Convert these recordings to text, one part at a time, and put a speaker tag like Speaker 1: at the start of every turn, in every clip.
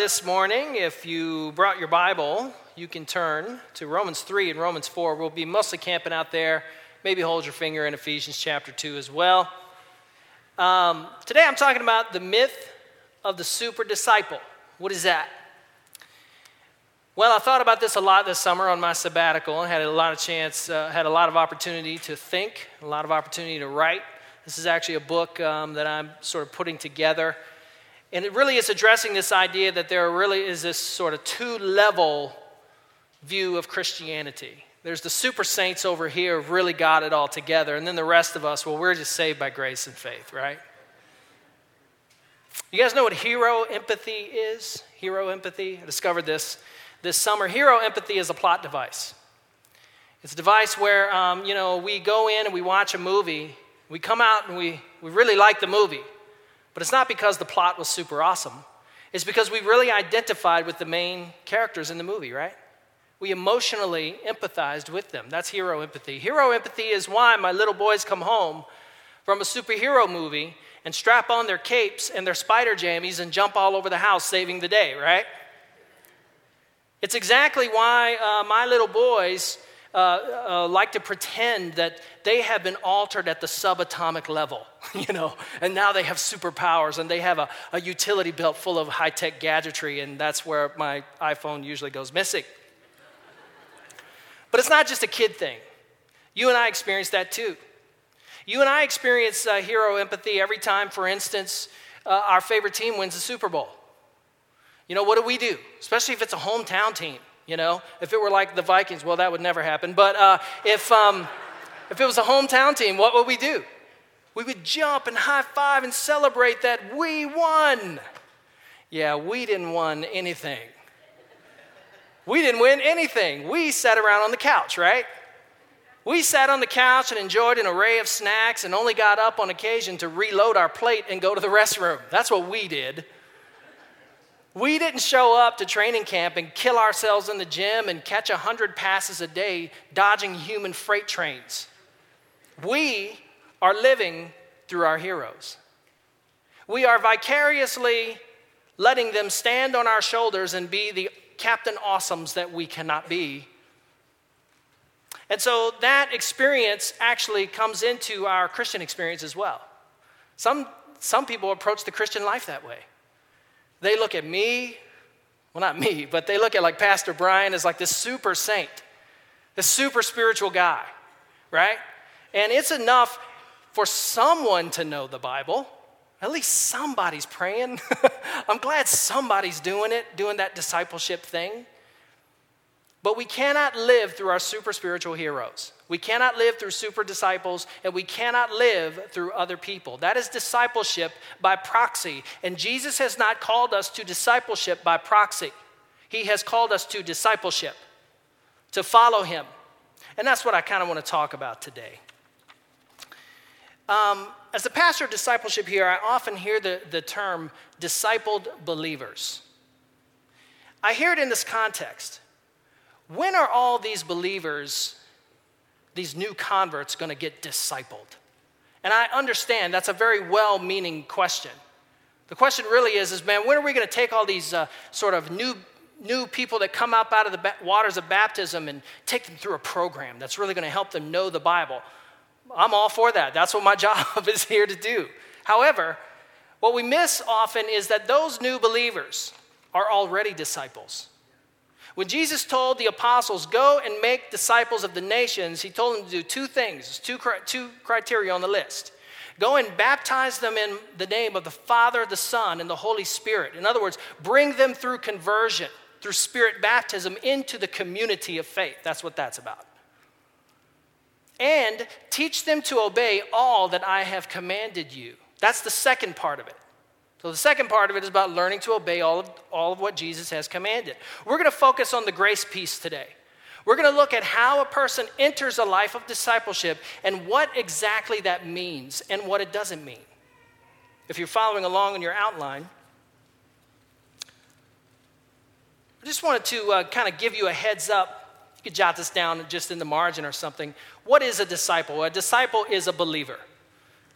Speaker 1: this morning, if you brought your Bible, you can turn to Romans 3 and Romans 4. We'll be mostly camping out there. Maybe hold your finger in Ephesians chapter 2 as well. Um, today I'm talking about the myth of the super disciple. What is that? Well, I thought about this a lot this summer on my sabbatical and had a lot of chance, uh, had a lot of opportunity to think, a lot of opportunity to write. This is actually a book um, that I'm sort of putting together and it really is addressing this idea that there really is this sort of two level view of Christianity. There's the super saints over here who've really got it all together, and then the rest of us, well, we're just saved by grace and faith, right? You guys know what hero empathy is? Hero empathy? I discovered this this summer. Hero empathy is a plot device. It's a device where, um, you know, we go in and we watch a movie, we come out and we, we really like the movie. But it's not because the plot was super awesome, it's because we really identified with the main characters in the movie, right? We emotionally empathized with them. That's hero empathy. Hero empathy is why my little boys come home from a superhero movie and strap on their capes and their spider jammies and jump all over the house saving the day, right? It's exactly why uh, my little boys uh, uh, like to pretend that they have been altered at the subatomic level, you know, and now they have superpowers and they have a, a utility belt full of high tech gadgetry, and that's where my iPhone usually goes missing. But it's not just a kid thing. You and I experience that too. You and I experience uh, hero empathy every time, for instance, uh, our favorite team wins the Super Bowl. You know, what do we do? Especially if it's a hometown team you know? If it were like the Vikings, well, that would never happen. But uh, if, um, if it was a hometown team, what would we do? We would jump and high five and celebrate that we won. Yeah, we didn't win anything. We didn't win anything. We sat around on the couch, right? We sat on the couch and enjoyed an array of snacks and only got up on occasion to reload our plate and go to the restroom. That's what we did. We didn't show up to training camp and kill ourselves in the gym and catch 100 passes a day dodging human freight trains. We are living through our heroes. We are vicariously letting them stand on our shoulders and be the Captain Awesomes that we cannot be. And so that experience actually comes into our Christian experience as well. Some, some people approach the Christian life that way. They look at me, well, not me, but they look at like Pastor Brian as like this super saint, this super spiritual guy, right? And it's enough for someone to know the Bible. At least somebody's praying. I'm glad somebody's doing it, doing that discipleship thing. But we cannot live through our super spiritual heroes. We cannot live through super disciples, and we cannot live through other people. That is discipleship by proxy. And Jesus has not called us to discipleship by proxy, He has called us to discipleship, to follow Him. And that's what I kind of want to talk about today. Um, as the pastor of discipleship here, I often hear the, the term discipled believers. I hear it in this context. When are all these believers these new converts going to get discipled? And I understand that's a very well meaning question. The question really is, is man, when are we going to take all these uh, sort of new, new people that come up out of the ba- waters of baptism and take them through a program that's really going to help them know the Bible? I'm all for that. That's what my job is here to do. However, what we miss often is that those new believers are already disciples. When Jesus told the apostles, Go and make disciples of the nations, he told them to do two things, There's two, two criteria on the list. Go and baptize them in the name of the Father, the Son, and the Holy Spirit. In other words, bring them through conversion, through spirit baptism, into the community of faith. That's what that's about. And teach them to obey all that I have commanded you. That's the second part of it. So the second part of it is about learning to obey all of, all of what Jesus has commanded. We're going to focus on the grace piece today. We're going to look at how a person enters a life of discipleship and what exactly that means and what it doesn't mean. If you're following along in your outline, I just wanted to uh, kind of give you a heads up. You could jot this down just in the margin or something. What is a disciple? A disciple is a believer.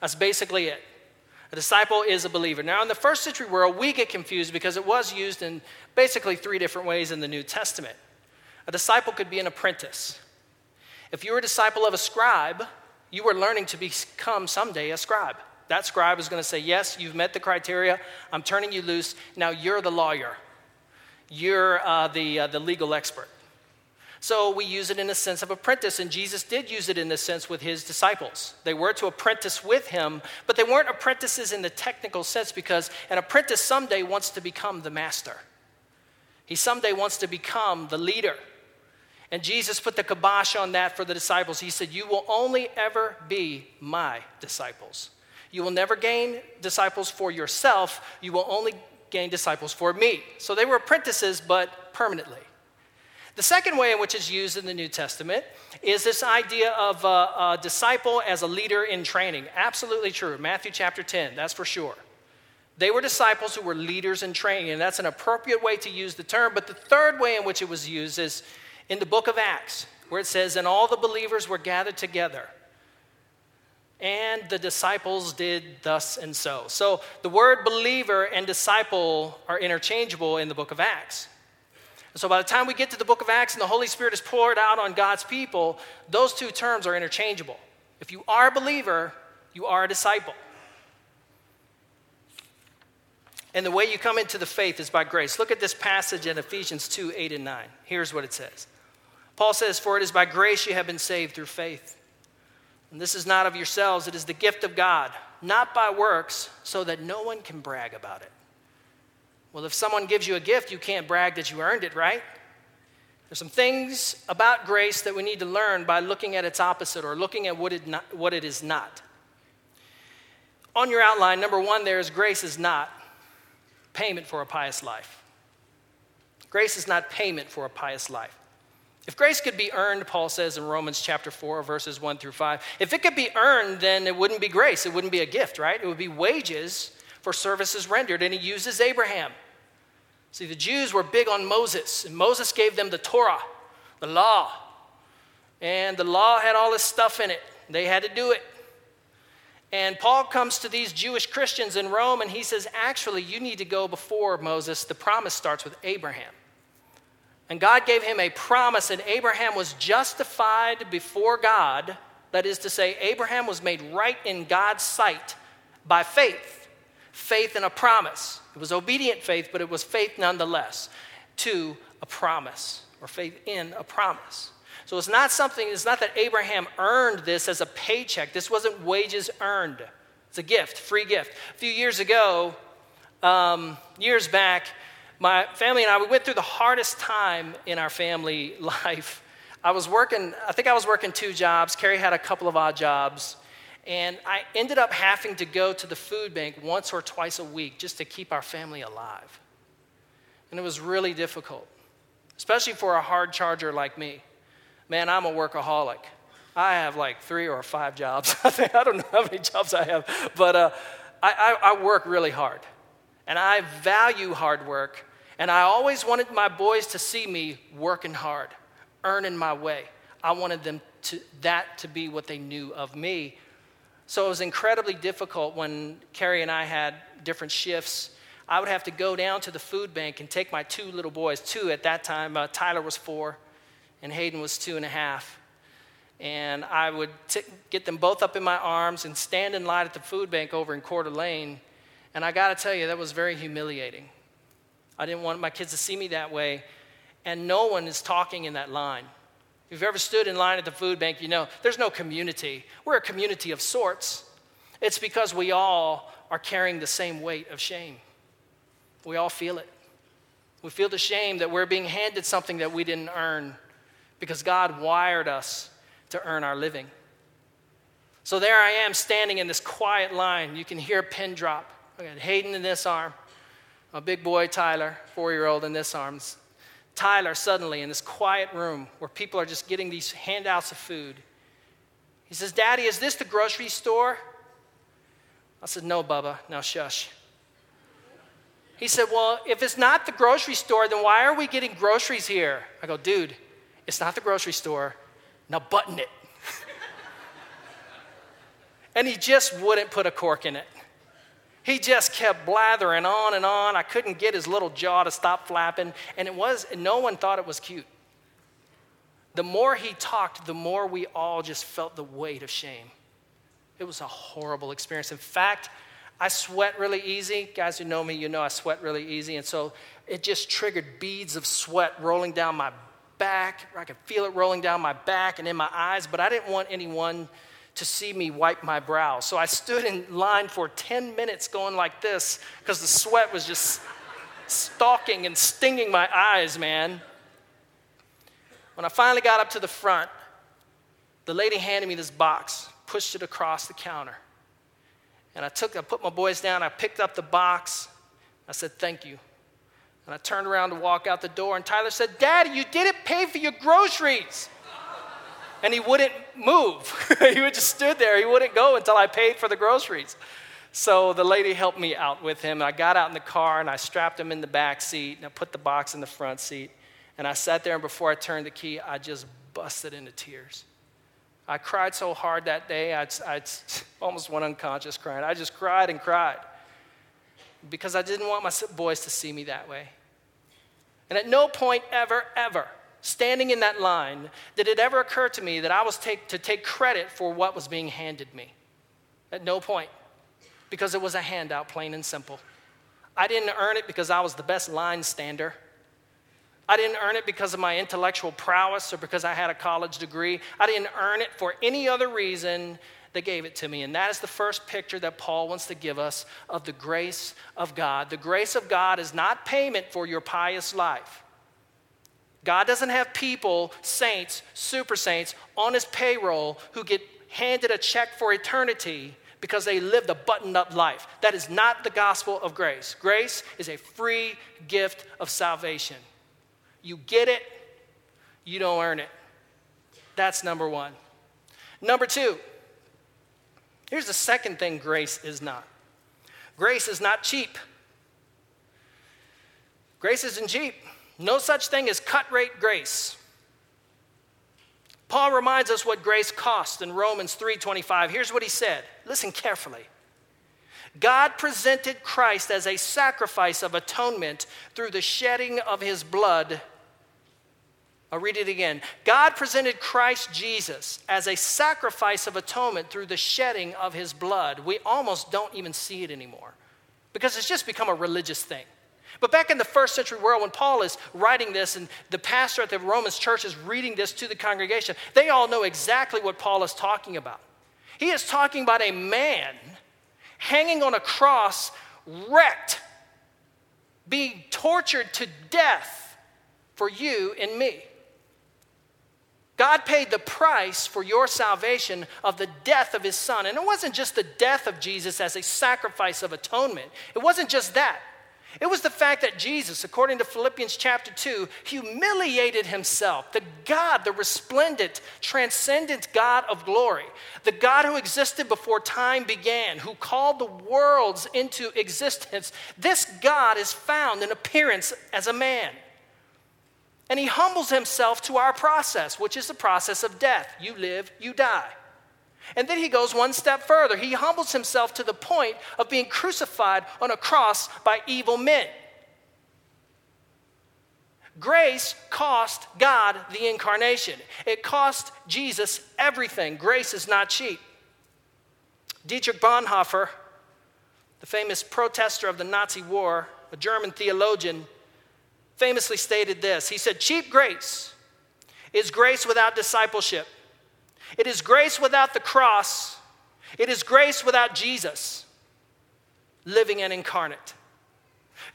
Speaker 1: That's basically it. A disciple is a believer. Now, in the first century world, we get confused because it was used in basically three different ways in the New Testament. A disciple could be an apprentice. If you were a disciple of a scribe, you were learning to become someday a scribe. That scribe is going to say, Yes, you've met the criteria. I'm turning you loose. Now you're the lawyer, you're uh, the, uh, the legal expert. So we use it in the sense of apprentice, and Jesus did use it in the sense with his disciples. They were to apprentice with him, but they weren't apprentices in the technical sense because an apprentice someday wants to become the master. He someday wants to become the leader. And Jesus put the kibosh on that for the disciples. He said, You will only ever be my disciples. You will never gain disciples for yourself. You will only gain disciples for me. So they were apprentices, but permanently. The second way in which it's used in the New Testament is this idea of a, a disciple as a leader in training. Absolutely true. Matthew chapter 10, that's for sure. They were disciples who were leaders in training, and that's an appropriate way to use the term. But the third way in which it was used is in the book of Acts, where it says, And all the believers were gathered together, and the disciples did thus and so. So the word believer and disciple are interchangeable in the book of Acts so by the time we get to the book of Acts and the Holy Spirit is poured out on God's people, those two terms are interchangeable. If you are a believer, you are a disciple. And the way you come into the faith is by grace. Look at this passage in Ephesians 2 8 and 9. Here's what it says Paul says, For it is by grace you have been saved through faith. And this is not of yourselves, it is the gift of God, not by works, so that no one can brag about it. Well, if someone gives you a gift, you can't brag that you earned it, right? There's some things about grace that we need to learn by looking at its opposite or looking at what it, not, what it is not. On your outline, number one there is grace is not payment for a pious life. Grace is not payment for a pious life. If grace could be earned, Paul says in Romans chapter 4, verses 1 through 5, if it could be earned, then it wouldn't be grace. It wouldn't be a gift, right? It would be wages for services rendered. And he uses Abraham. See, the Jews were big on Moses, and Moses gave them the Torah, the law. And the law had all this stuff in it, they had to do it. And Paul comes to these Jewish Christians in Rome and he says, Actually, you need to go before Moses. The promise starts with Abraham. And God gave him a promise, and Abraham was justified before God. That is to say, Abraham was made right in God's sight by faith faith in a promise. It was obedient faith, but it was faith nonetheless to a promise or faith in a promise. So it's not something, it's not that Abraham earned this as a paycheck. This wasn't wages earned. It's a gift, free gift. A few years ago, um, years back, my family and I, we went through the hardest time in our family life. I was working, I think I was working two jobs. Carrie had a couple of odd jobs. And I ended up having to go to the food bank once or twice a week just to keep our family alive. And it was really difficult, especially for a hard charger like me. Man, I'm a workaholic. I have like three or five jobs. I, don't know how many jobs I have, but uh, I, I, I work really hard. And I value hard work. And I always wanted my boys to see me working hard, earning my way. I wanted them to, that to be what they knew of me so it was incredibly difficult when Carrie and I had different shifts. I would have to go down to the food bank and take my two little boys, two at that time. Uh, Tyler was four, and Hayden was two and a half. And I would t- get them both up in my arms and stand in line at the food bank over in Coeur d'Alene. And I got to tell you, that was very humiliating. I didn't want my kids to see me that way. And no one is talking in that line. If you've ever stood in line at the food bank, you know there's no community. We're a community of sorts. It's because we all are carrying the same weight of shame. We all feel it. We feel the shame that we're being handed something that we didn't earn because God wired us to earn our living. So there I am standing in this quiet line. You can hear a pin drop. I got Hayden in this arm, a big boy, Tyler, four year old, in this arm. Tyler suddenly in this quiet room where people are just getting these handouts of food. He says, Daddy, is this the grocery store? I said, No, Bubba, now shush. He said, Well, if it's not the grocery store, then why are we getting groceries here? I go, Dude, it's not the grocery store. Now button it. and he just wouldn't put a cork in it. He just kept blathering on and on. I couldn't get his little jaw to stop flapping, and it was no one thought it was cute. The more he talked, the more we all just felt the weight of shame. It was a horrible experience. In fact, I sweat really easy. Guys who know me, you know I sweat really easy. And so it just triggered beads of sweat rolling down my back. I could feel it rolling down my back and in my eyes, but I didn't want anyone to see me wipe my brow. So I stood in line for 10 minutes going like this because the sweat was just stalking and stinging my eyes, man. When I finally got up to the front, the lady handed me this box, pushed it across the counter. And I took, I put my boys down, I picked up the box, I said, thank you. And I turned around to walk out the door, and Tyler said, Daddy, you didn't pay for your groceries and he wouldn't move. he would just stood there. He wouldn't go until I paid for the groceries. So the lady helped me out with him. I got out in the car and I strapped him in the back seat and I put the box in the front seat. And I sat there and before I turned the key, I just busted into tears. I cried so hard that day, I, I almost went unconscious crying. I just cried and cried because I didn't want my boys to see me that way. And at no point ever, ever standing in that line did it ever occur to me that I was take, to take credit for what was being handed me. At no point, because it was a handout, plain and simple. I didn't earn it because I was the best line stander. I didn't earn it because of my intellectual prowess or because I had a college degree. I didn't earn it for any other reason. They gave it to me. And that is the first picture that Paul wants to give us of the grace of God. The grace of God is not payment for your pious life. God doesn't have people, saints, super saints, on his payroll who get handed a check for eternity because they lived a buttoned up life. That is not the gospel of grace. Grace is a free gift of salvation. You get it, you don't earn it. That's number one. Number two, here's the second thing grace is not grace is not cheap. Grace isn't cheap. No such thing as cut rate grace. Paul reminds us what grace costs in Romans 3:25. Here's what he said. Listen carefully. God presented Christ as a sacrifice of atonement through the shedding of his blood. I'll read it again. God presented Christ Jesus as a sacrifice of atonement through the shedding of his blood. We almost don't even see it anymore because it's just become a religious thing. But back in the first century world, when Paul is writing this and the pastor at the Romans church is reading this to the congregation, they all know exactly what Paul is talking about. He is talking about a man hanging on a cross, wrecked, being tortured to death for you and me. God paid the price for your salvation of the death of his son. And it wasn't just the death of Jesus as a sacrifice of atonement, it wasn't just that. It was the fact that Jesus, according to Philippians chapter 2, humiliated himself, the God, the resplendent, transcendent God of glory, the God who existed before time began, who called the worlds into existence. This God is found in appearance as a man. And he humbles himself to our process, which is the process of death. You live, you die. And then he goes one step further. He humbles himself to the point of being crucified on a cross by evil men. Grace cost God the incarnation, it cost Jesus everything. Grace is not cheap. Dietrich Bonhoeffer, the famous protester of the Nazi war, a German theologian, famously stated this. He said, Cheap grace is grace without discipleship. It is grace without the cross. It is grace without Jesus, living and incarnate.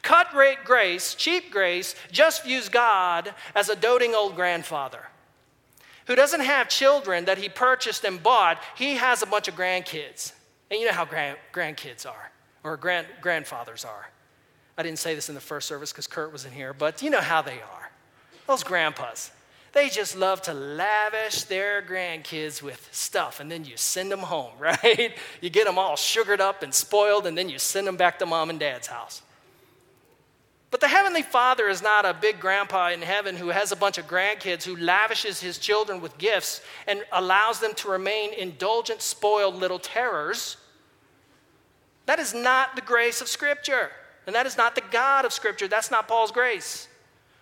Speaker 1: Cut rate grace, cheap grace, just views God as a doting old grandfather who doesn't have children that he purchased and bought. He has a bunch of grandkids. And you know how grand, grandkids are, or grand, grandfathers are. I didn't say this in the first service because Kurt was in here, but you know how they are. Those grandpas. They just love to lavish their grandkids with stuff, and then you send them home, right? You get them all sugared up and spoiled, and then you send them back to mom and dad's house. But the Heavenly Father is not a big grandpa in heaven who has a bunch of grandkids who lavishes his children with gifts and allows them to remain indulgent, spoiled little terrors. That is not the grace of Scripture. And that is not the God of Scripture. That's not Paul's grace.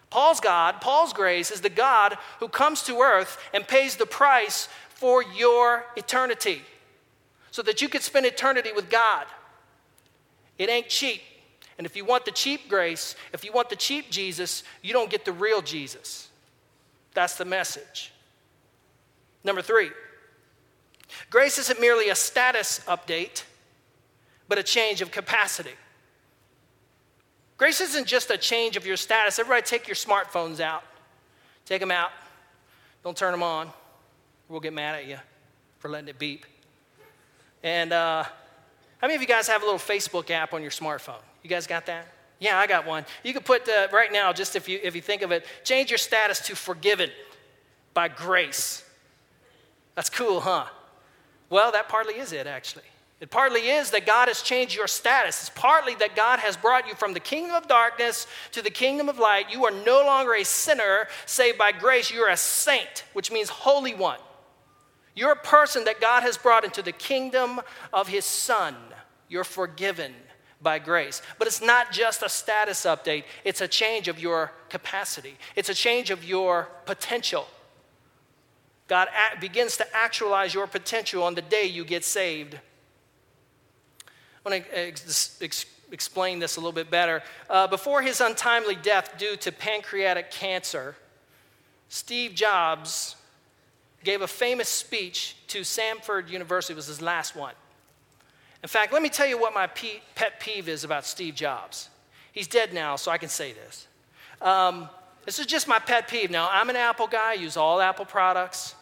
Speaker 1: Paul's God, Paul's grace, is the God who comes to earth and pays the price for your eternity so that you could spend eternity with God. It ain't cheap. And if you want the cheap grace, if you want the cheap Jesus, you don't get the real Jesus. That's the message. Number three, grace isn't merely a status update, but a change of capacity. Grace isn't just a change of your status. Everybody, take your smartphones out. Take them out. Don't turn them on. We'll get mad at you for letting it beep. And uh, how many of you guys have a little Facebook app on your smartphone? You guys got that? Yeah, I got one. You could put uh, right now, just if you if you think of it, change your status to forgiven by grace. That's cool, huh? Well, that partly is it actually. It partly is that God has changed your status. It's partly that God has brought you from the kingdom of darkness to the kingdom of light. You are no longer a sinner saved by grace. You're a saint, which means holy one. You're a person that God has brought into the kingdom of his son. You're forgiven by grace. But it's not just a status update, it's a change of your capacity, it's a change of your potential. God begins to actualize your potential on the day you get saved want to ex- ex- explain this a little bit better. Uh, before his untimely death due to pancreatic cancer, Steve Jobs gave a famous speech to Stanford University, it was his last one. In fact, let me tell you what my pe- pet peeve is about Steve Jobs. He's dead now, so I can say this. Um, this is just my pet peeve. Now, I'm an Apple guy, I use all Apple products.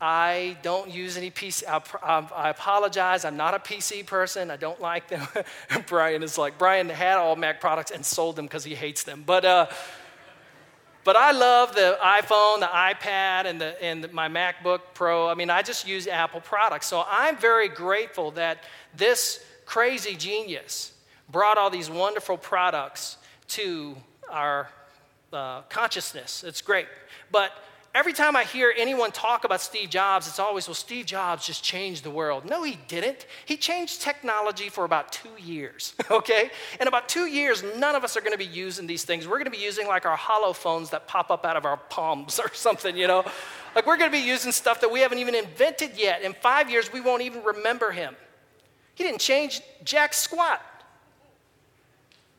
Speaker 1: I don't use any PC. I, I, apologize. I'm not a PC person. I don't like them. Brian is like, Brian had all Mac products and sold them because he hates them. But, uh, but I love the iPhone, the iPad, and, the, and my MacBook Pro. I mean, I just use Apple products. So I'm very grateful that this crazy genius brought all these wonderful products to our uh, consciousness. It's great. But every time I hear anyone talk about Steve Jobs, it's always, well, Steve Jobs just changed the world. No, he didn't. He changed technology for about two years, okay? In about two years, none of us are gonna be using these things. We're gonna be using like our hollow phones that pop up out of our palms or something, you know? like we're gonna be using stuff that we haven't even invented yet. In five years, we won't even remember him. He didn't change jack squat.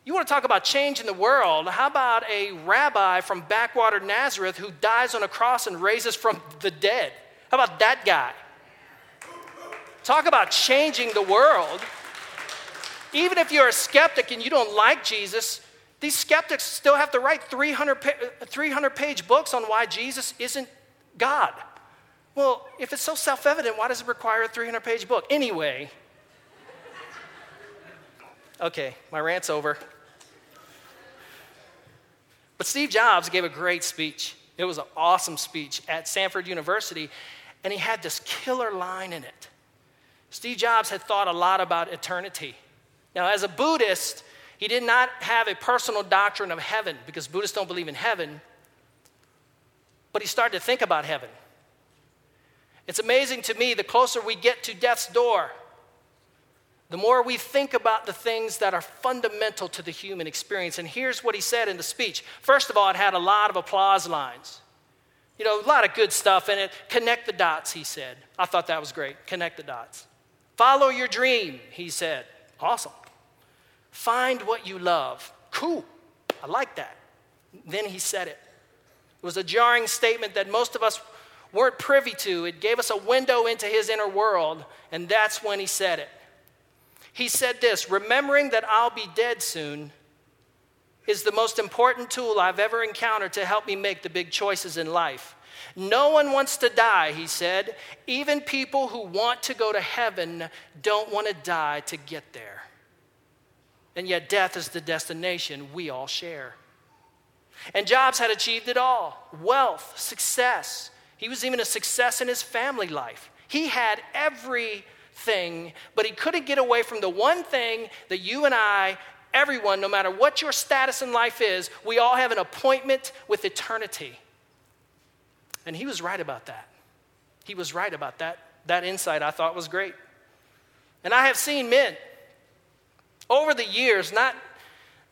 Speaker 1: You want to talk about change in the world? How about a rabbi from backwater Nazareth who dies on a cross and raises from the dead? How about that guy? Talk about changing the world. Even if you're a skeptic and you don't like Jesus, these skeptics still have to write 300, 300 page books on why Jesus isn't God. Well, if it's so self evident, why does it require a 300 page book? Anyway, okay, my rant's over. But Steve Jobs gave a great speech. It was an awesome speech at Stanford University, and he had this killer line in it. Steve Jobs had thought a lot about eternity. Now, as a Buddhist, he did not have a personal doctrine of heaven because Buddhists don't believe in heaven, but he started to think about heaven. It's amazing to me the closer we get to death's door, the more we think about the things that are fundamental to the human experience. And here's what he said in the speech. First of all, it had a lot of applause lines. You know, a lot of good stuff in it. Connect the dots, he said. I thought that was great. Connect the dots. Follow your dream, he said. Awesome. Find what you love. Cool. I like that. Then he said it. It was a jarring statement that most of us weren't privy to. It gave us a window into his inner world, and that's when he said it. He said this Remembering that I'll be dead soon is the most important tool I've ever encountered to help me make the big choices in life. No one wants to die, he said. Even people who want to go to heaven don't want to die to get there. And yet, death is the destination we all share. And Jobs had achieved it all wealth, success. He was even a success in his family life. He had every thing, but he couldn't get away from the one thing that you and I, everyone, no matter what your status in life is, we all have an appointment with eternity. And he was right about that. He was right about that. That insight I thought was great. And I have seen men over the years, not,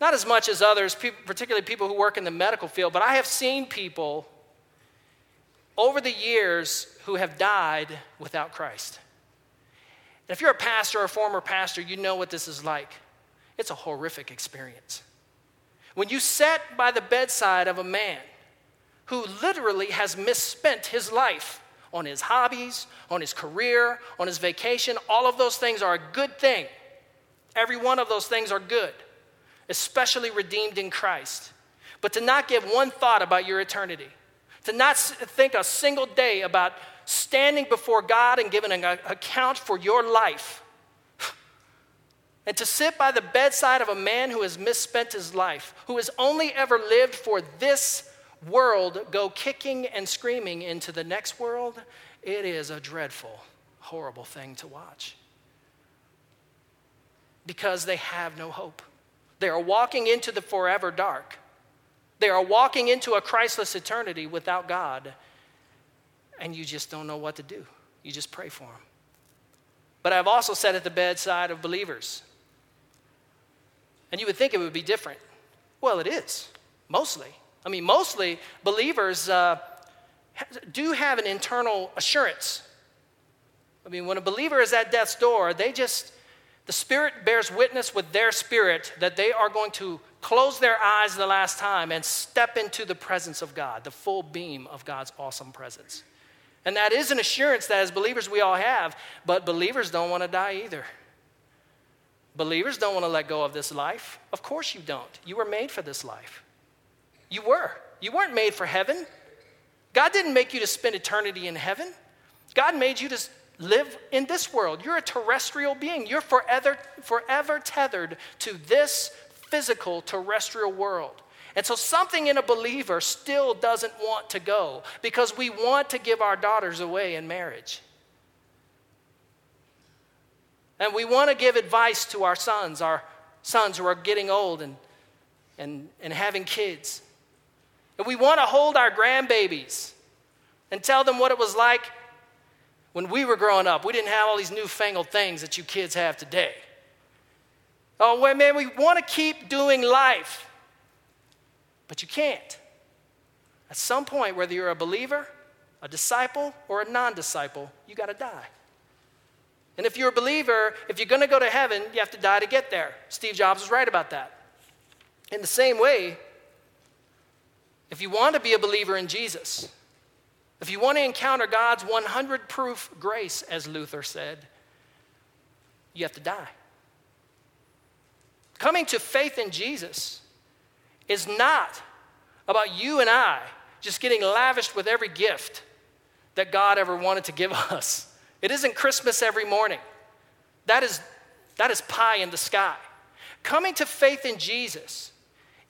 Speaker 1: not as much as others, particularly people who work in the medical field, but I have seen people over the years who have died without Christ if you're a pastor or a former pastor, you know what this is like. It's a horrific experience. When you sit by the bedside of a man who literally has misspent his life on his hobbies, on his career, on his vacation, all of those things are a good thing. Every one of those things are good, especially redeemed in Christ. But to not give one thought about your eternity, to not think a single day about standing before God and giving an account for your life. And to sit by the bedside of a man who has misspent his life, who has only ever lived for this world, go kicking and screaming into the next world, it is a dreadful, horrible thing to watch. Because they have no hope. They are walking into the forever dark. They are walking into a Christless eternity without God and you just don't know what to do. You just pray for them. But I've also sat at the bedside of believers. And you would think it would be different. Well, it is, mostly. I mean, mostly believers uh, do have an internal assurance. I mean, when a believer is at death's door, they just, the Spirit bears witness with their spirit that they are going to close their eyes the last time and step into the presence of God, the full beam of God's awesome presence. And that is an assurance that as believers we all have, but believers don't want to die either. Believers don't want to let go of this life. Of course you don't. You were made for this life. You were. You weren't made for heaven. God didn't make you to spend eternity in heaven. God made you to live in this world. You're a terrestrial being. You're forever, forever tethered to this physical terrestrial world. And so something in a believer still doesn't want to go because we want to give our daughters away in marriage. And we want to give advice to our sons, our sons who are getting old and, and, and having kids. And we want to hold our grandbabies and tell them what it was like when we were growing up. We didn't have all these newfangled things that you kids have today. Oh, well, man, we want to keep doing life. But you can't. At some point, whether you're a believer, a disciple, or a non disciple, you got to die. And if you're a believer, if you're going to go to heaven, you have to die to get there. Steve Jobs was right about that. In the same way, if you want to be a believer in Jesus, if you want to encounter God's 100 proof grace, as Luther said, you have to die. Coming to faith in Jesus is not about you and I just getting lavished with every gift that God ever wanted to give us. It isn't Christmas every morning. That is, that is pie in the sky. Coming to faith in Jesus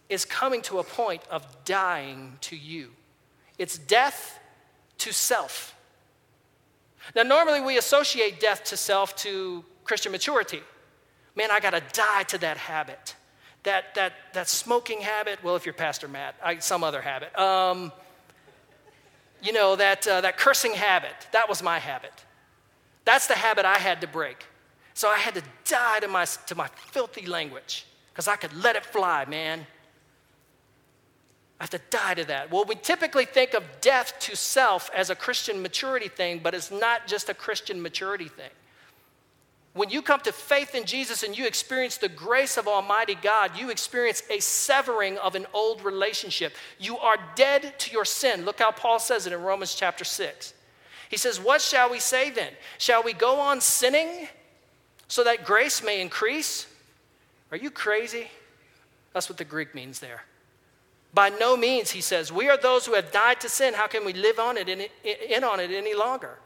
Speaker 1: is coming to a point of dying to you, it's death to self. Now, normally we associate death to self to Christian maturity. Man, I gotta die to that habit that, that, that smoking habit, well, if you're Pastor Matt, I, some other habit. Um, you know, that, uh, that cursing habit, that was my habit. That's the habit I had to break. So I had to die to my, to my filthy language because I could let it fly, man. I have to die to that. Well, we typically think of death to self as a Christian maturity thing, but it's not just a Christian maturity thing. When you come to faith in Jesus and you experience the grace of Almighty God, you experience a severing of an old relationship. You are dead to your sin. Look how Paul says it in Romans chapter 6. He says, What shall we say then? Shall we go on sinning so that grace may increase? Are you crazy? That's what the Greek means there. By no means, he says, we are those who have died to sin. How can we live on it in, in on it any longer?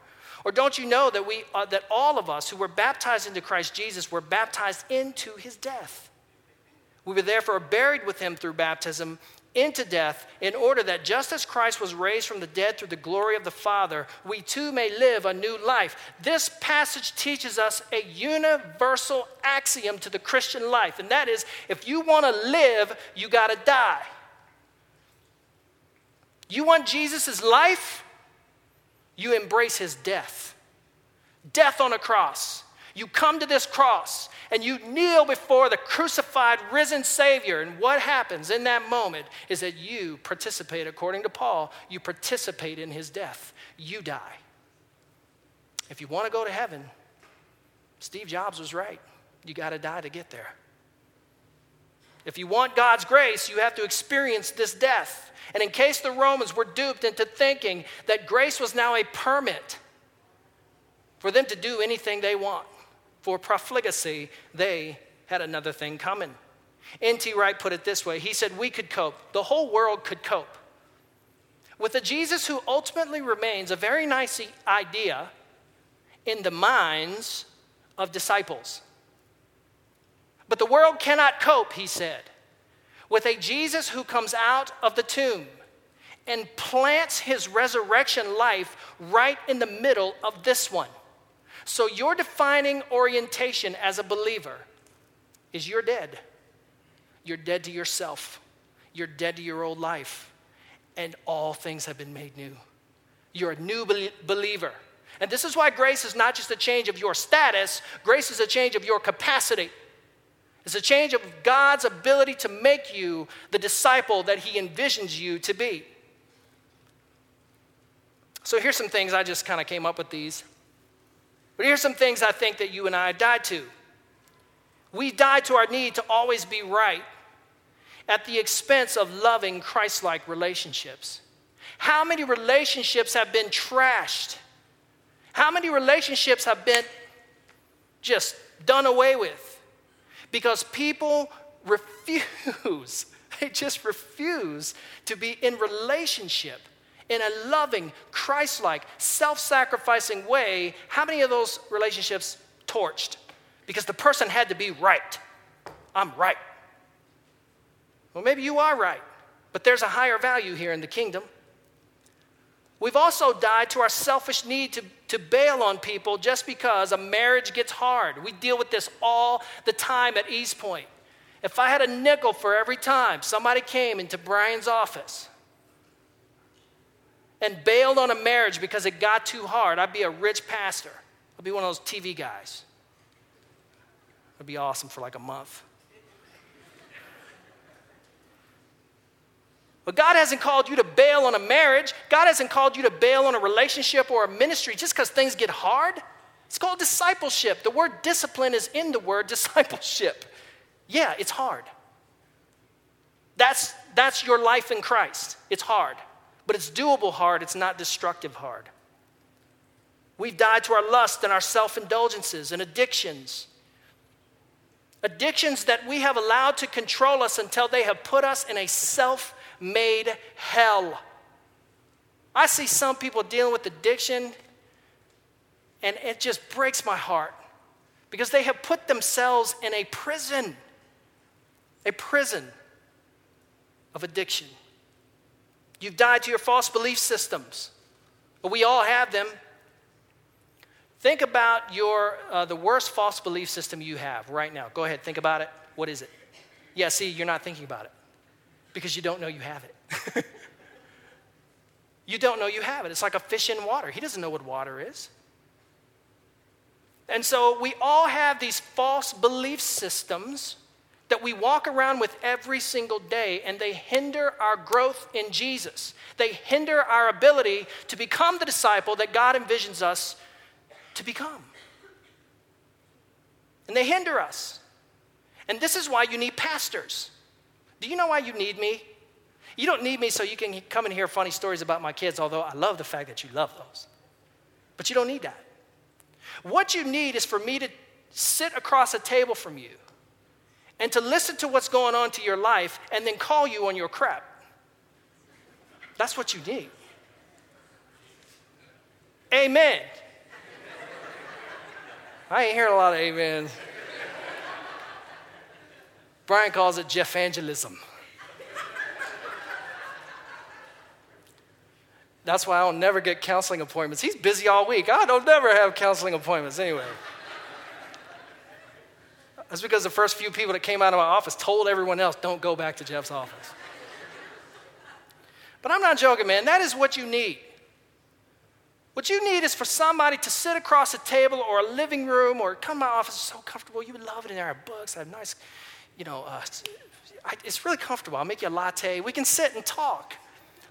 Speaker 1: Or don't you know that, we, uh, that all of us who were baptized into Christ Jesus were baptized into his death? We were therefore buried with him through baptism into death, in order that just as Christ was raised from the dead through the glory of the Father, we too may live a new life. This passage teaches us a universal axiom to the Christian life, and that is if you want to live, you got to die. You want Jesus' life? you embrace his death. Death on a cross. You come to this cross and you kneel before the crucified, risen Savior. And what happens in that moment is that you participate, according to Paul, you participate in his death. You die. If you want to go to heaven, Steve Jobs was right. You got to die to get there. If you want God's grace, you have to experience this death. And in case the Romans were duped into thinking that grace was now a permit for them to do anything they want, for profligacy, they had another thing coming. N.T. Wright put it this way He said, We could cope, the whole world could cope. With a Jesus who ultimately remains a very nice idea in the minds of disciples. But the world cannot cope, he said, with a Jesus who comes out of the tomb and plants his resurrection life right in the middle of this one. So, your defining orientation as a believer is you're dead. You're dead to yourself, you're dead to your old life, and all things have been made new. You're a new be- believer. And this is why grace is not just a change of your status, grace is a change of your capacity. It's a change of God's ability to make you the disciple that He envisions you to be. So here's some things I just kind of came up with these. But here's some things I think that you and I died to. We died to our need to always be right at the expense of loving Christ like relationships. How many relationships have been trashed? How many relationships have been just done away with? because people refuse, they just refuse to be in relationship in a loving, Christ like, self sacrificing way. How many of those relationships torched? Because the person had to be right. I'm right. Well, maybe you are right, but there's a higher value here in the kingdom. We've also died to our selfish need to to bail on people just because a marriage gets hard. We deal with this all the time at East Point. If I had a nickel for every time somebody came into Brian's office and bailed on a marriage because it got too hard, I'd be a rich pastor. I'd be one of those TV guys. It'd be awesome for like a month. But God hasn't called you to bail on a marriage. God hasn't called you to bail on a relationship or a ministry just because things get hard. It's called discipleship. The word discipline is in the word discipleship. Yeah, it's hard. That's, that's your life in Christ. It's hard, but it's doable hard, it's not destructive hard. We've died to our lust and our self indulgences and addictions. Addictions that we have allowed to control us until they have put us in a self made hell. I see some people dealing with addiction, and it just breaks my heart because they have put themselves in a prison, a prison of addiction. You've died to your false belief systems. We all have them. Think about your, uh, the worst false belief system you have right now. Go ahead, think about it. What is it? Yeah, see, you're not thinking about it because you don't know you have it. you don't know you have it. It's like a fish in water. He doesn't know what water is. And so we all have these false belief systems that we walk around with every single day, and they hinder our growth in Jesus. They hinder our ability to become the disciple that God envisions us to become. And they hinder us. And this is why you need pastors. Do you know why you need me? You don't need me so you can come and hear funny stories about my kids, although I love the fact that you love those. But you don't need that. What you need is for me to sit across a table from you and to listen to what's going on to your life and then call you on your crap. That's what you need. Amen. I ain't hearing a lot of amens. Brian calls it Jeff Angelism. That's why I don't never get counseling appointments. He's busy all week. I don't never have counseling appointments anyway. That's because the first few people that came out of my office told everyone else, don't go back to Jeff's office. But I'm not joking, man. That is what you need. What you need is for somebody to sit across a table or a living room or come to my office. It's so comfortable. You would love it in there. I have books. I have nice you know, uh, it's really comfortable. I'll make you a latte. We can sit and talk.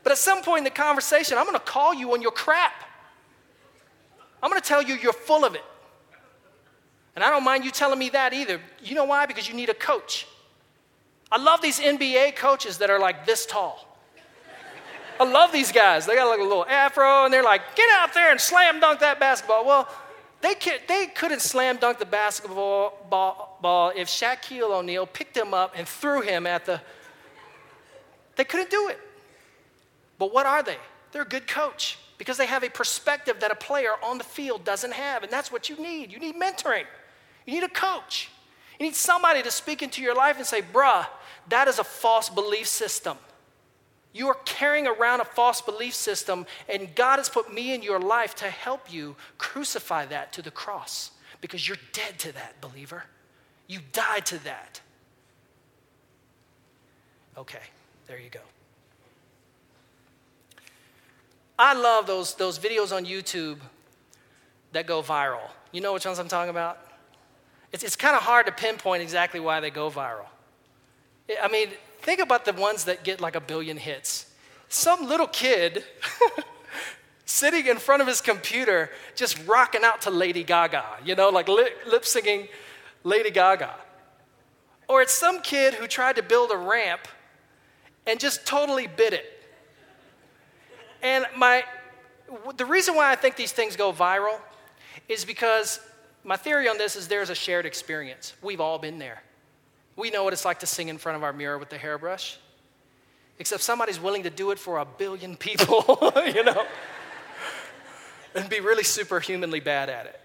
Speaker 1: But at some point in the conversation, I'm going to call you on your crap. I'm going to tell you you're full of it. And I don't mind you telling me that either. You know why? Because you need a coach. I love these NBA coaches that are like this tall. I love these guys. They got like a little afro and they're like, get out there and slam dunk that basketball. Well, they, could, they couldn't slam dunk the basketball ball, ball if Shaquille O'Neal picked him up and threw him at the. They couldn't do it. But what are they? They're a good coach because they have a perspective that a player on the field doesn't have. And that's what you need. You need mentoring, you need a coach. You need somebody to speak into your life and say, bruh, that is a false belief system. You are carrying around a false belief system, and God has put me in your life to help you crucify that to the cross because you're dead to that, believer. You died to that. Okay, there you go. I love those, those videos on YouTube that go viral. You know which ones I'm talking about? It's, it's kind of hard to pinpoint exactly why they go viral. I mean, Think about the ones that get like a billion hits. Some little kid sitting in front of his computer just rocking out to Lady Gaga, you know, like lip, lip singing Lady Gaga. Or it's some kid who tried to build a ramp and just totally bit it. And my, the reason why I think these things go viral is because my theory on this is there's a shared experience. We've all been there. We know what it's like to sing in front of our mirror with the hairbrush, except somebody's willing to do it for a billion people, you know, and be really superhumanly bad at it.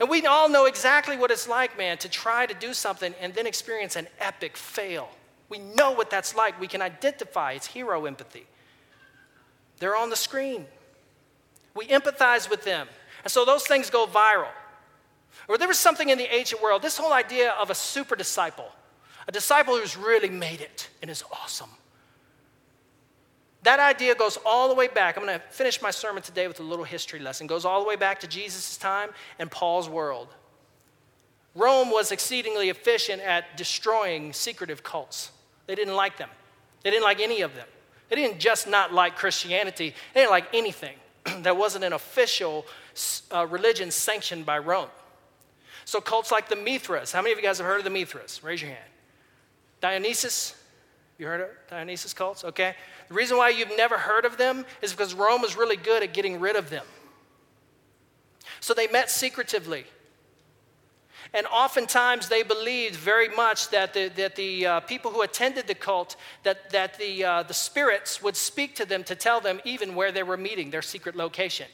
Speaker 1: And we all know exactly what it's like, man, to try to do something and then experience an epic fail. We know what that's like. We can identify. It's hero empathy. They're on the screen. We empathize with them. And so those things go viral. Or there was something in the ancient world, this whole idea of a super disciple, a disciple who's really made it and is awesome. That idea goes all the way back. I'm going to finish my sermon today with a little history lesson. It goes all the way back to Jesus' time and Paul's world. Rome was exceedingly efficient at destroying secretive cults. They didn't like them. They didn't like any of them. They didn't just not like Christianity, they didn't like anything that wasn't an official uh, religion sanctioned by Rome. So cults like the Mithras. How many of you guys have heard of the Mithras? Raise your hand. Dionysus. You heard of Dionysus cults? Okay. The reason why you've never heard of them is because Rome was really good at getting rid of them. So they met secretively. And oftentimes they believed very much that the, that the uh, people who attended the cult, that, that the, uh, the spirits would speak to them to tell them even where they were meeting, their secret location.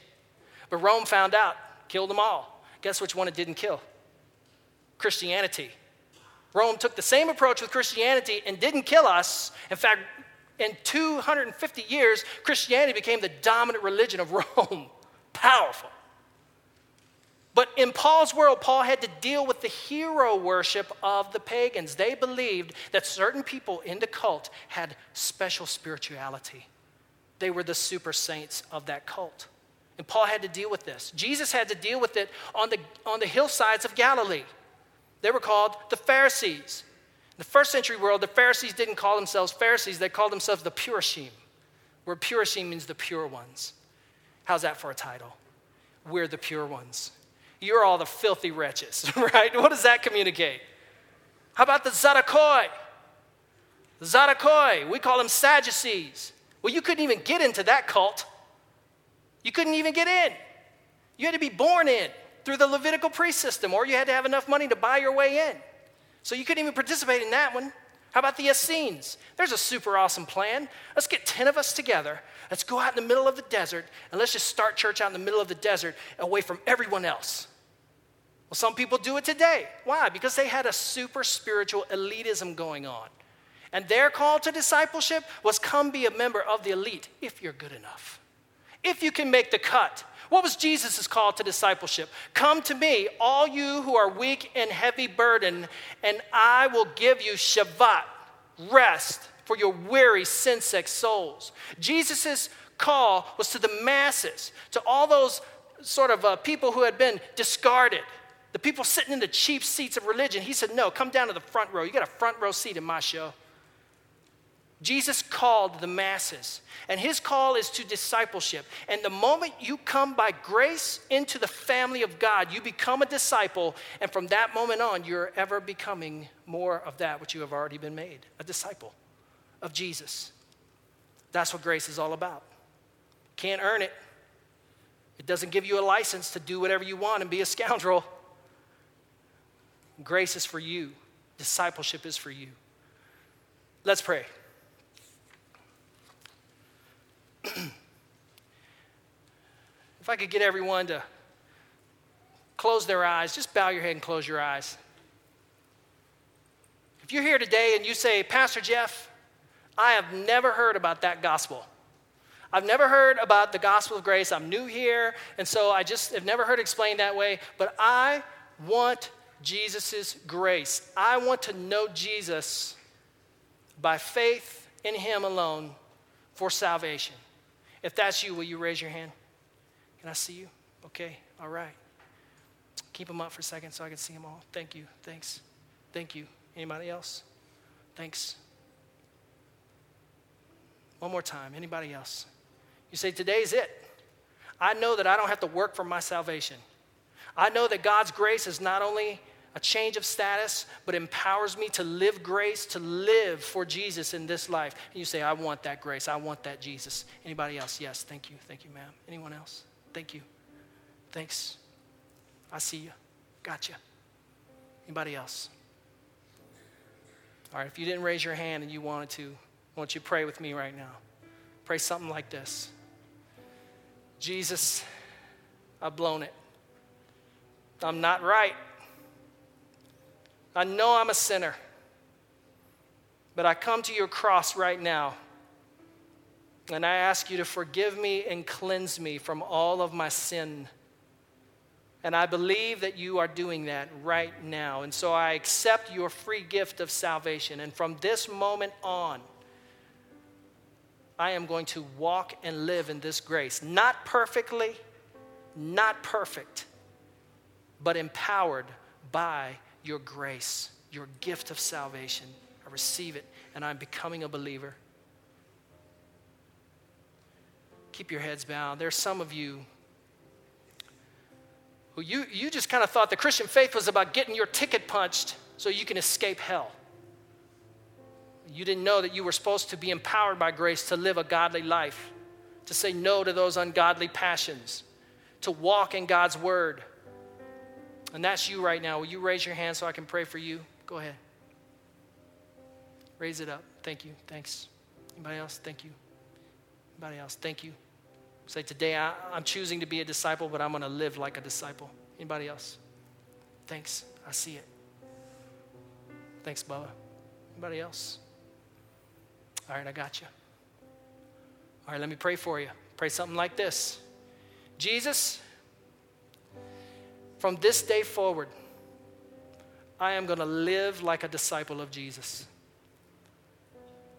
Speaker 1: But Rome found out, killed them all. Guess which one it didn't kill? Christianity. Rome took the same approach with Christianity and didn't kill us. In fact, in 250 years, Christianity became the dominant religion of Rome. Powerful. But in Paul's world, Paul had to deal with the hero worship of the pagans. They believed that certain people in the cult had special spirituality, they were the super saints of that cult. And Paul had to deal with this. Jesus had to deal with it on the, on the hillsides of Galilee. They were called the Pharisees. In the first century world, the Pharisees didn't call themselves Pharisees, they called themselves the Purishim, where Purishim means the pure ones. How's that for a title? We're the pure ones. You're all the filthy wretches, right? What does that communicate? How about the Zadokoi? The Zadokoi, we call them Sadducees. Well, you couldn't even get into that cult. You couldn't even get in. You had to be born in through the Levitical priest system, or you had to have enough money to buy your way in. So you couldn't even participate in that one. How about the Essenes? There's a super awesome plan. Let's get 10 of us together. Let's go out in the middle of the desert and let's just start church out in the middle of the desert away from everyone else. Well, some people do it today. Why? Because they had a super spiritual elitism going on. And their call to discipleship was come be a member of the elite if you're good enough, if you can make the cut. What was Jesus' call to discipleship? Come to me, all you who are weak and heavy burdened, and I will give you Shabbat, rest for your weary, sin sick souls. Jesus' call was to the masses, to all those sort of uh, people who had been discarded, the people sitting in the cheap seats of religion. He said, No, come down to the front row. You got a front row seat in my show. Jesus called the masses, and his call is to discipleship. And the moment you come by grace into the family of God, you become a disciple, and from that moment on, you're ever becoming more of that which you have already been made a disciple of Jesus. That's what grace is all about. Can't earn it, it doesn't give you a license to do whatever you want and be a scoundrel. Grace is for you, discipleship is for you. Let's pray. if I could get everyone to close their eyes, just bow your head and close your eyes. If you're here today and you say, Pastor Jeff, I have never heard about that gospel. I've never heard about the gospel of grace. I'm new here, and so I just have never heard explained that way. But I want Jesus' grace. I want to know Jesus by faith in Him alone for salvation. If that's you, will you raise your hand? Can I see you? Okay, all right. Keep them up for a second so I can see them all. Thank you. Thanks. Thank you. Anybody else? Thanks. One more time. Anybody else? You say, Today's it. I know that I don't have to work for my salvation. I know that God's grace is not only a change of status, but empowers me to live grace, to live for Jesus in this life. And you say, I want that grace. I want that Jesus. Anybody else? Yes. Thank you. Thank you, ma'am. Anyone else? Thank you. Thanks. I see you. Gotcha. Anybody else? All right, if you didn't raise your hand and you wanted to, won't you pray with me right now? Pray something like this Jesus, I've blown it. I'm not right. I know I'm a sinner, but I come to your cross right now. And I ask you to forgive me and cleanse me from all of my sin. And I believe that you are doing that right now. And so I accept your free gift of salvation. And from this moment on, I am going to walk and live in this grace. Not perfectly, not perfect, but empowered by your grace, your gift of salvation. I receive it, and I'm becoming a believer. Keep your heads bowed. There's some of you who you, you just kind of thought the Christian faith was about getting your ticket punched so you can escape hell. You didn't know that you were supposed to be empowered by grace to live a godly life, to say no to those ungodly passions, to walk in God's word and that's you right now. Will you raise your hand so I can pray for you? Go ahead. Raise it up. Thank you. Thanks. Anybody else? Thank you. Anybody else? Thank you. Say, today I, am choosing to be a disciple, but I'm going to live like a disciple. Anybody else? Thanks. I see it. Thanks, Bubba. Anybody else? All right, I got you. All right, let me pray for you. Pray something like this Jesus, from this day forward, I am going to live like a disciple of Jesus.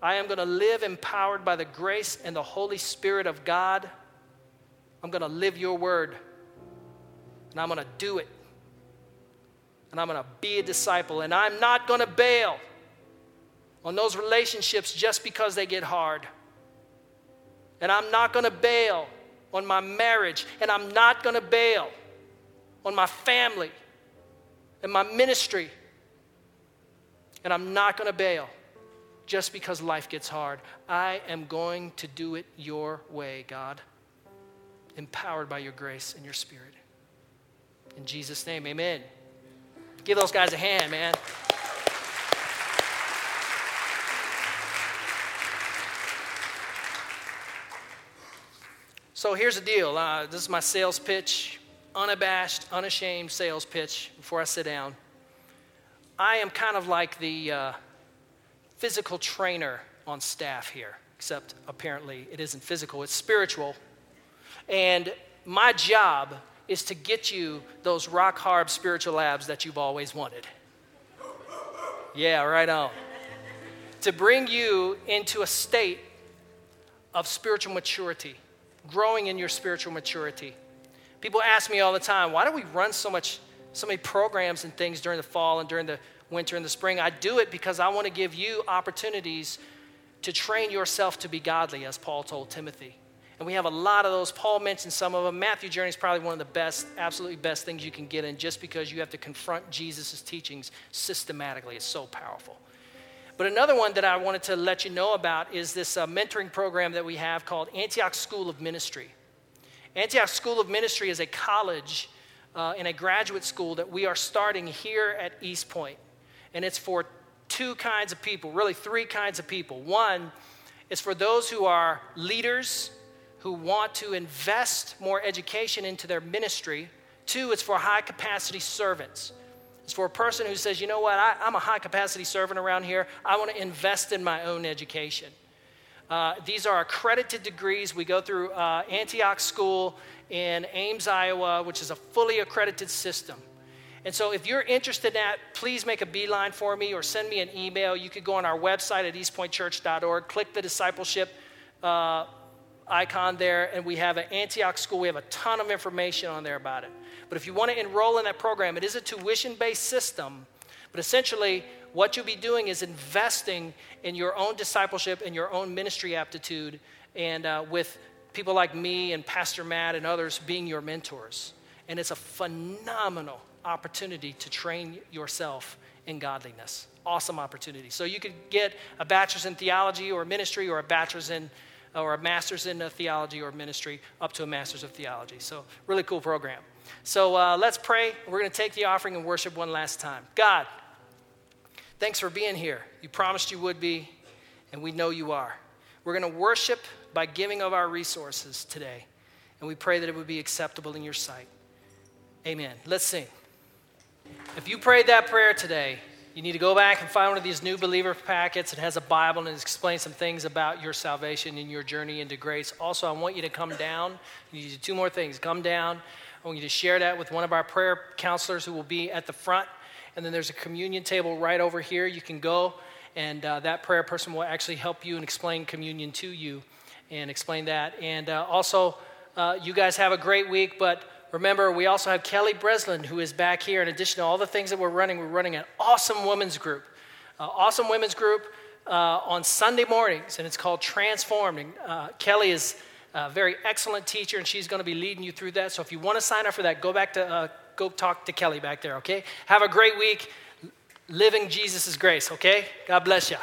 Speaker 1: I am going to live empowered by the grace and the Holy Spirit of God. I'm going to live your word. And I'm going to do it. And I'm going to be a disciple. And I'm not going to bail on those relationships just because they get hard. And I'm not going to bail on my marriage. And I'm not going to bail on my family and my ministry. And I'm not going to bail just because life gets hard. I am going to do it your way, God, empowered by your grace and your spirit. In Jesus' name, amen. Give those guys a hand, man. So here's the deal. Uh, this is my sales pitch unabashed, unashamed sales pitch before I sit down. I am kind of like the uh, physical trainer on staff here, except apparently it isn't physical, it's spiritual. And my job is to get you those rock hard spiritual abs that you've always wanted. Yeah, right on. to bring you into a state of spiritual maturity, growing in your spiritual maturity. People ask me all the time, why do we run so much, so many programs and things during the fall and during the winter and the spring? I do it because I want to give you opportunities to train yourself to be godly, as Paul told Timothy. And we have a lot of those. Paul mentioned some of them. Matthew Journey is probably one of the best, absolutely best things you can get in just because you have to confront Jesus' teachings systematically. It's so powerful. But another one that I wanted to let you know about is this uh, mentoring program that we have called Antioch School of Ministry. Antioch School of Ministry is a college uh, and a graduate school that we are starting here at East Point. And it's for two kinds of people, really three kinds of people. One is for those who are leaders who want to invest more education into their ministry. Two, it's for high capacity servants. It's for a person who says, you know what, I, am a high capacity servant around here. I want to invest in my own education. Uh, these are accredited degrees. We go through uh, Antioch School in Ames, Iowa, which is a fully accredited system. And so, if you're interested in that, please make a beeline for me or send me an email. You could go on our website at eastpointchurch.org, click the discipleship uh, icon there, and we have an Antioch School. We have a ton of information on there about it. But if you want to enroll in that program, it is a tuition based system, but essentially, what you'll be doing is investing in your own discipleship and your own ministry aptitude, and uh, with people like me and Pastor Matt and others being your mentors. And it's a phenomenal opportunity to train yourself in godliness. Awesome opportunity. So you could get a bachelor's in theology or ministry, or a bachelor's in or a master's in uh, theology or ministry, up to a master's of theology. So really cool program. So uh, let's pray. We're going to take the offering and worship one last time. God, Thanks for being here. You promised you would be, and we know you are. We're going to worship by giving of our resources today, and we pray that it would be acceptable in your sight. Amen. Let's sing. If you prayed that prayer today, you need to go back and find one of these new believer packets. It has a Bible and it explains some things about your salvation and your journey into grace. Also, I want you to come down. You need to do two more things. Come down. I want you to share that with one of our prayer counselors who will be at the front. And then there's a communion table right over here. You can go, and uh, that prayer person will actually help you and explain communion to you and explain that. And uh, also, uh, you guys have a great week, but remember, we also have Kelly Breslin who is back here. In addition to all the things that we're running, we're running an awesome women's group. Uh, awesome women's group uh, on Sunday mornings, and it's called Transforming. Uh, Kelly is a very excellent teacher, and she's going to be leading you through that. So if you want to sign up for that, go back to Go talk to Kelly back there, okay? Have a great week. Living Jesus' grace, okay? God bless you.